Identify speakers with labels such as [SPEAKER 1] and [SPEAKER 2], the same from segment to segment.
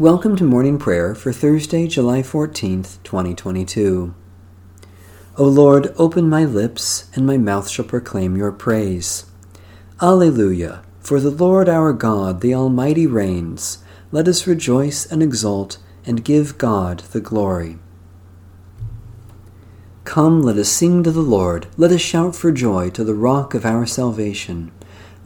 [SPEAKER 1] Welcome to morning prayer for Thursday, July 14th, 2022. O Lord, open my lips, and my mouth shall proclaim your praise. Alleluia! For the Lord our God, the Almighty, reigns. Let us rejoice and exult, and give God the glory. Come, let us sing to the Lord. Let us shout for joy to the rock of our salvation.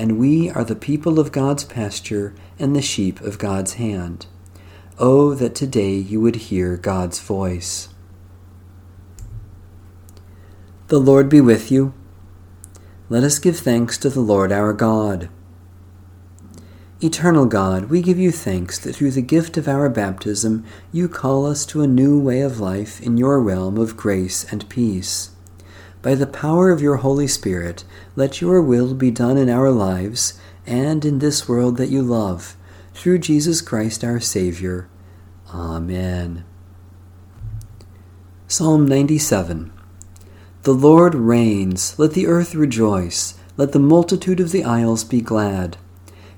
[SPEAKER 1] and we are the people of God's pasture and the sheep of God's hand. Oh, that today you would hear God's voice. The Lord be with you. Let us give thanks to the Lord our God. Eternal God, we give you thanks that through the gift of our baptism you call us to a new way of life in your realm of grace and peace. By the power of your Holy Spirit, let your will be done in our lives and in this world that you love, through Jesus Christ our Savior. Amen. Psalm 97 The Lord reigns, let the earth rejoice, let the multitude of the isles be glad.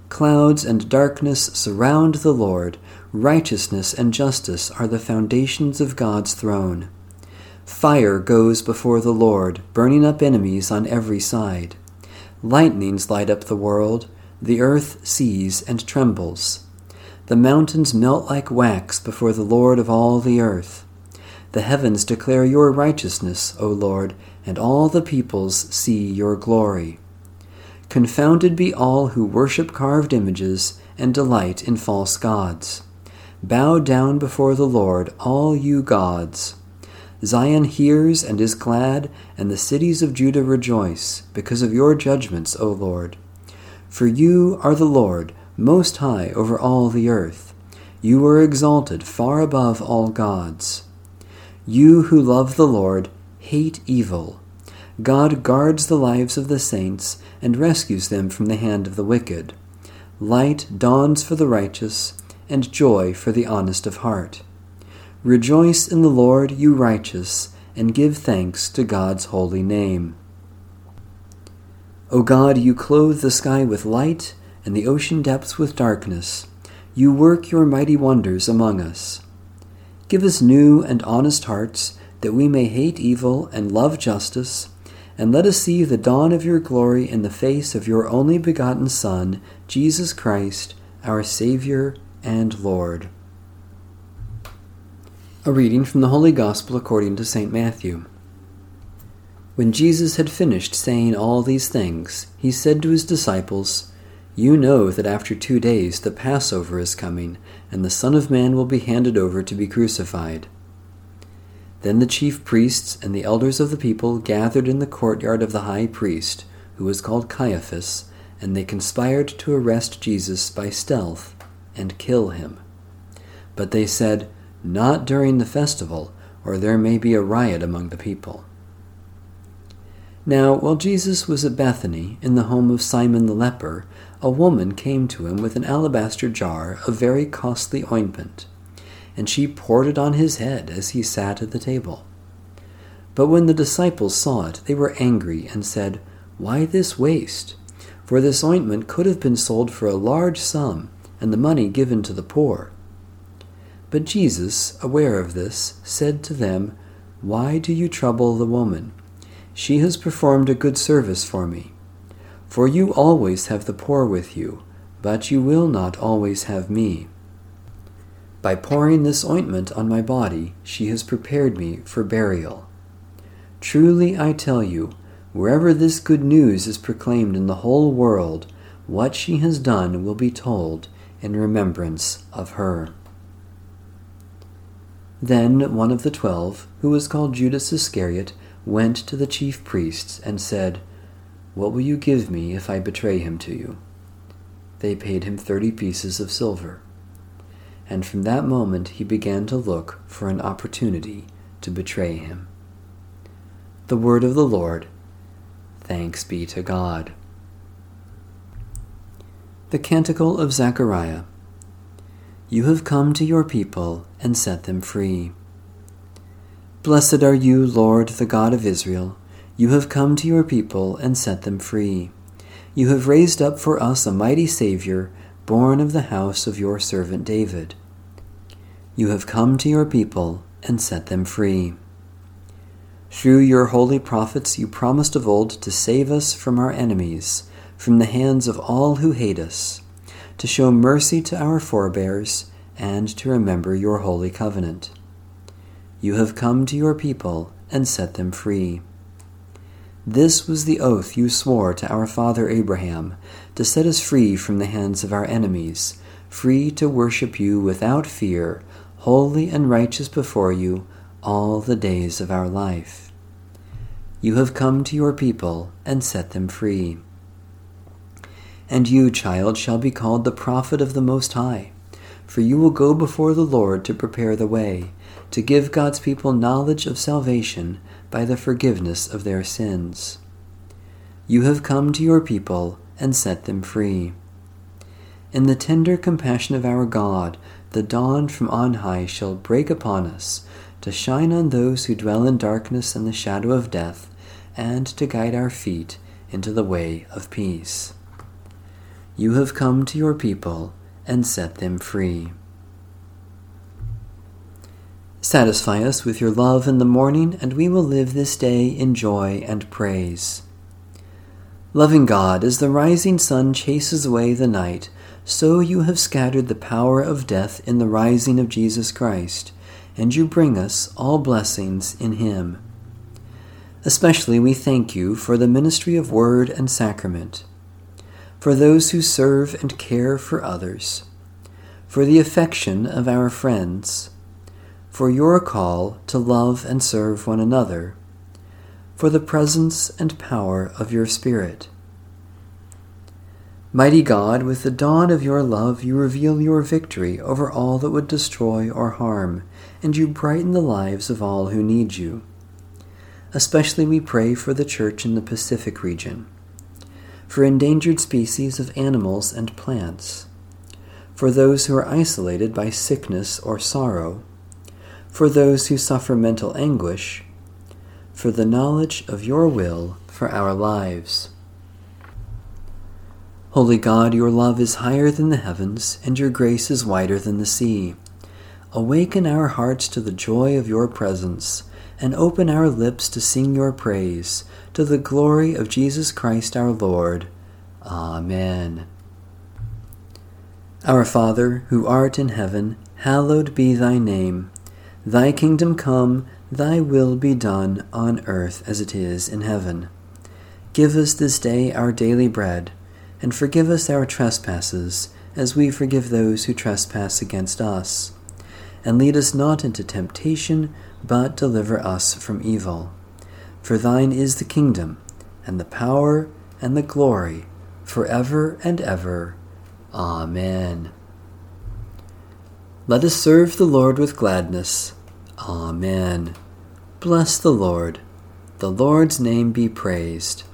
[SPEAKER 1] Clouds and darkness surround the Lord, righteousness and justice are the foundations of God's throne. Fire goes before the Lord, burning up enemies on every side. Lightnings light up the world, the earth sees and trembles. The mountains melt like wax before the Lord of all the earth. The heavens declare your righteousness, O Lord, and all the peoples see your glory. Confounded be all who worship carved images and delight in false gods. Bow down before the Lord, all you gods. Zion hears and is glad, and the cities of Judah rejoice, because of your judgments, O Lord. For you are the Lord, most high over all the earth. You are exalted far above all gods. You who love the Lord hate evil. God guards the lives of the saints and rescues them from the hand of the wicked. Light dawns for the righteous, and joy for the honest of heart. Rejoice in the Lord, you righteous, and give thanks to God's holy name. O God, you clothe the sky with light and the ocean depths with darkness. You work your mighty wonders among us. Give us new and honest hearts, that we may hate evil and love justice, and let us see the dawn of your glory in the face of your only begotten Son, Jesus Christ, our Saviour and Lord. A reading from the Holy Gospel according to St. Matthew. When Jesus had finished saying all these things, he said to his disciples, You know that after two days the Passover is coming, and the Son of Man will be handed over to be crucified. Then the chief priests and the elders of the people gathered in the courtyard of the high priest, who was called Caiaphas, and they conspired to arrest Jesus by stealth and kill him. But they said, not during the festival, or there may be a riot among the people. Now, while Jesus was at Bethany, in the home of Simon the leper, a woman came to him with an alabaster jar of very costly ointment, and she poured it on his head as he sat at the table. But when the disciples saw it, they were angry and said, Why this waste? For this ointment could have been sold for a large sum, and the money given to the poor. But Jesus, aware of this, said to them, Why do you trouble the woman? She has performed a good service for me. For you always have the poor with you, but you will not always have me. By pouring this ointment on my body, she has prepared me for burial. Truly I tell you, wherever this good news is proclaimed in the whole world, what she has done will be told in remembrance of her. Then one of the twelve, who was called Judas Iscariot, went to the chief priests and said, What will you give me if I betray him to you? They paid him thirty pieces of silver. and from that moment he began to look for an opportunity to betray him. The word of the Lord. Thanks be to God. The Canticle of Zechariah. You have come to your people and set them free. Blessed are you, Lord, the God of Israel. You have come to your people and set them free. You have raised up for us a mighty Savior, born of the house of your servant David. You have come to your people and set them free. Through your holy prophets, you promised of old to save us from our enemies, from the hands of all who hate us, to show mercy to our forebears, and to remember your holy covenant. You have come to your people and set them free. This was the oath you swore to our father Abraham, to set us free from the hands of our enemies, free to worship you without fear, holy and righteous before you all the days of our life. You have come to your people and set them free. And you, child, shall be called the prophet of the Most High, for you will go before the Lord to prepare the way to give God's people knowledge of salvation by the forgiveness of their sins. You have come to your people and set them free. In the tender compassion of our God, the dawn from on high shall break upon us, to shine on those who dwell in darkness and the shadow of death, and to guide our feet into the way of peace. You have come to your people and set them free. Satisfy us with your love in the morning, and we will live this day in joy and praise. Loving God, as the rising sun chases away the night, so you have scattered the power of death in the rising of Jesus Christ, and you bring us all blessings in Him. Especially we thank you for the ministry of word and sacrament, for those who serve and care for others, for the affection of our friends for your call to love and serve one another, for the presence and power of your Spirit. Mighty God, with the dawn of your love, you reveal your victory over all that would destroy or harm, and you brighten the lives of all who need you. Especially we pray for the Church in the Pacific region, for endangered species of animals and plants, for those who are isolated by sickness or sorrow for those who suffer mental anguish, for the knowledge of your will for our lives. Holy God, your love is higher than the heavens, and your grace is wider than the sea. Awaken our hearts to the joy of your presence, and open our lips to sing your praise, to the glory of Jesus Christ our Lord. Amen. Our Father, who art in heaven, hallowed be thy name. Thy kingdom come, thy will be done on earth as it is in heaven. Give us this day our daily bread, and forgive us our trespasses, as we forgive those who trespass against us. And lead us not into temptation, but deliver us from evil. For thine is the kingdom, and the power, and the glory, for ever and ever. Amen. Let us serve the Lord with gladness. Amen. Bless the Lord. The Lord's name be praised.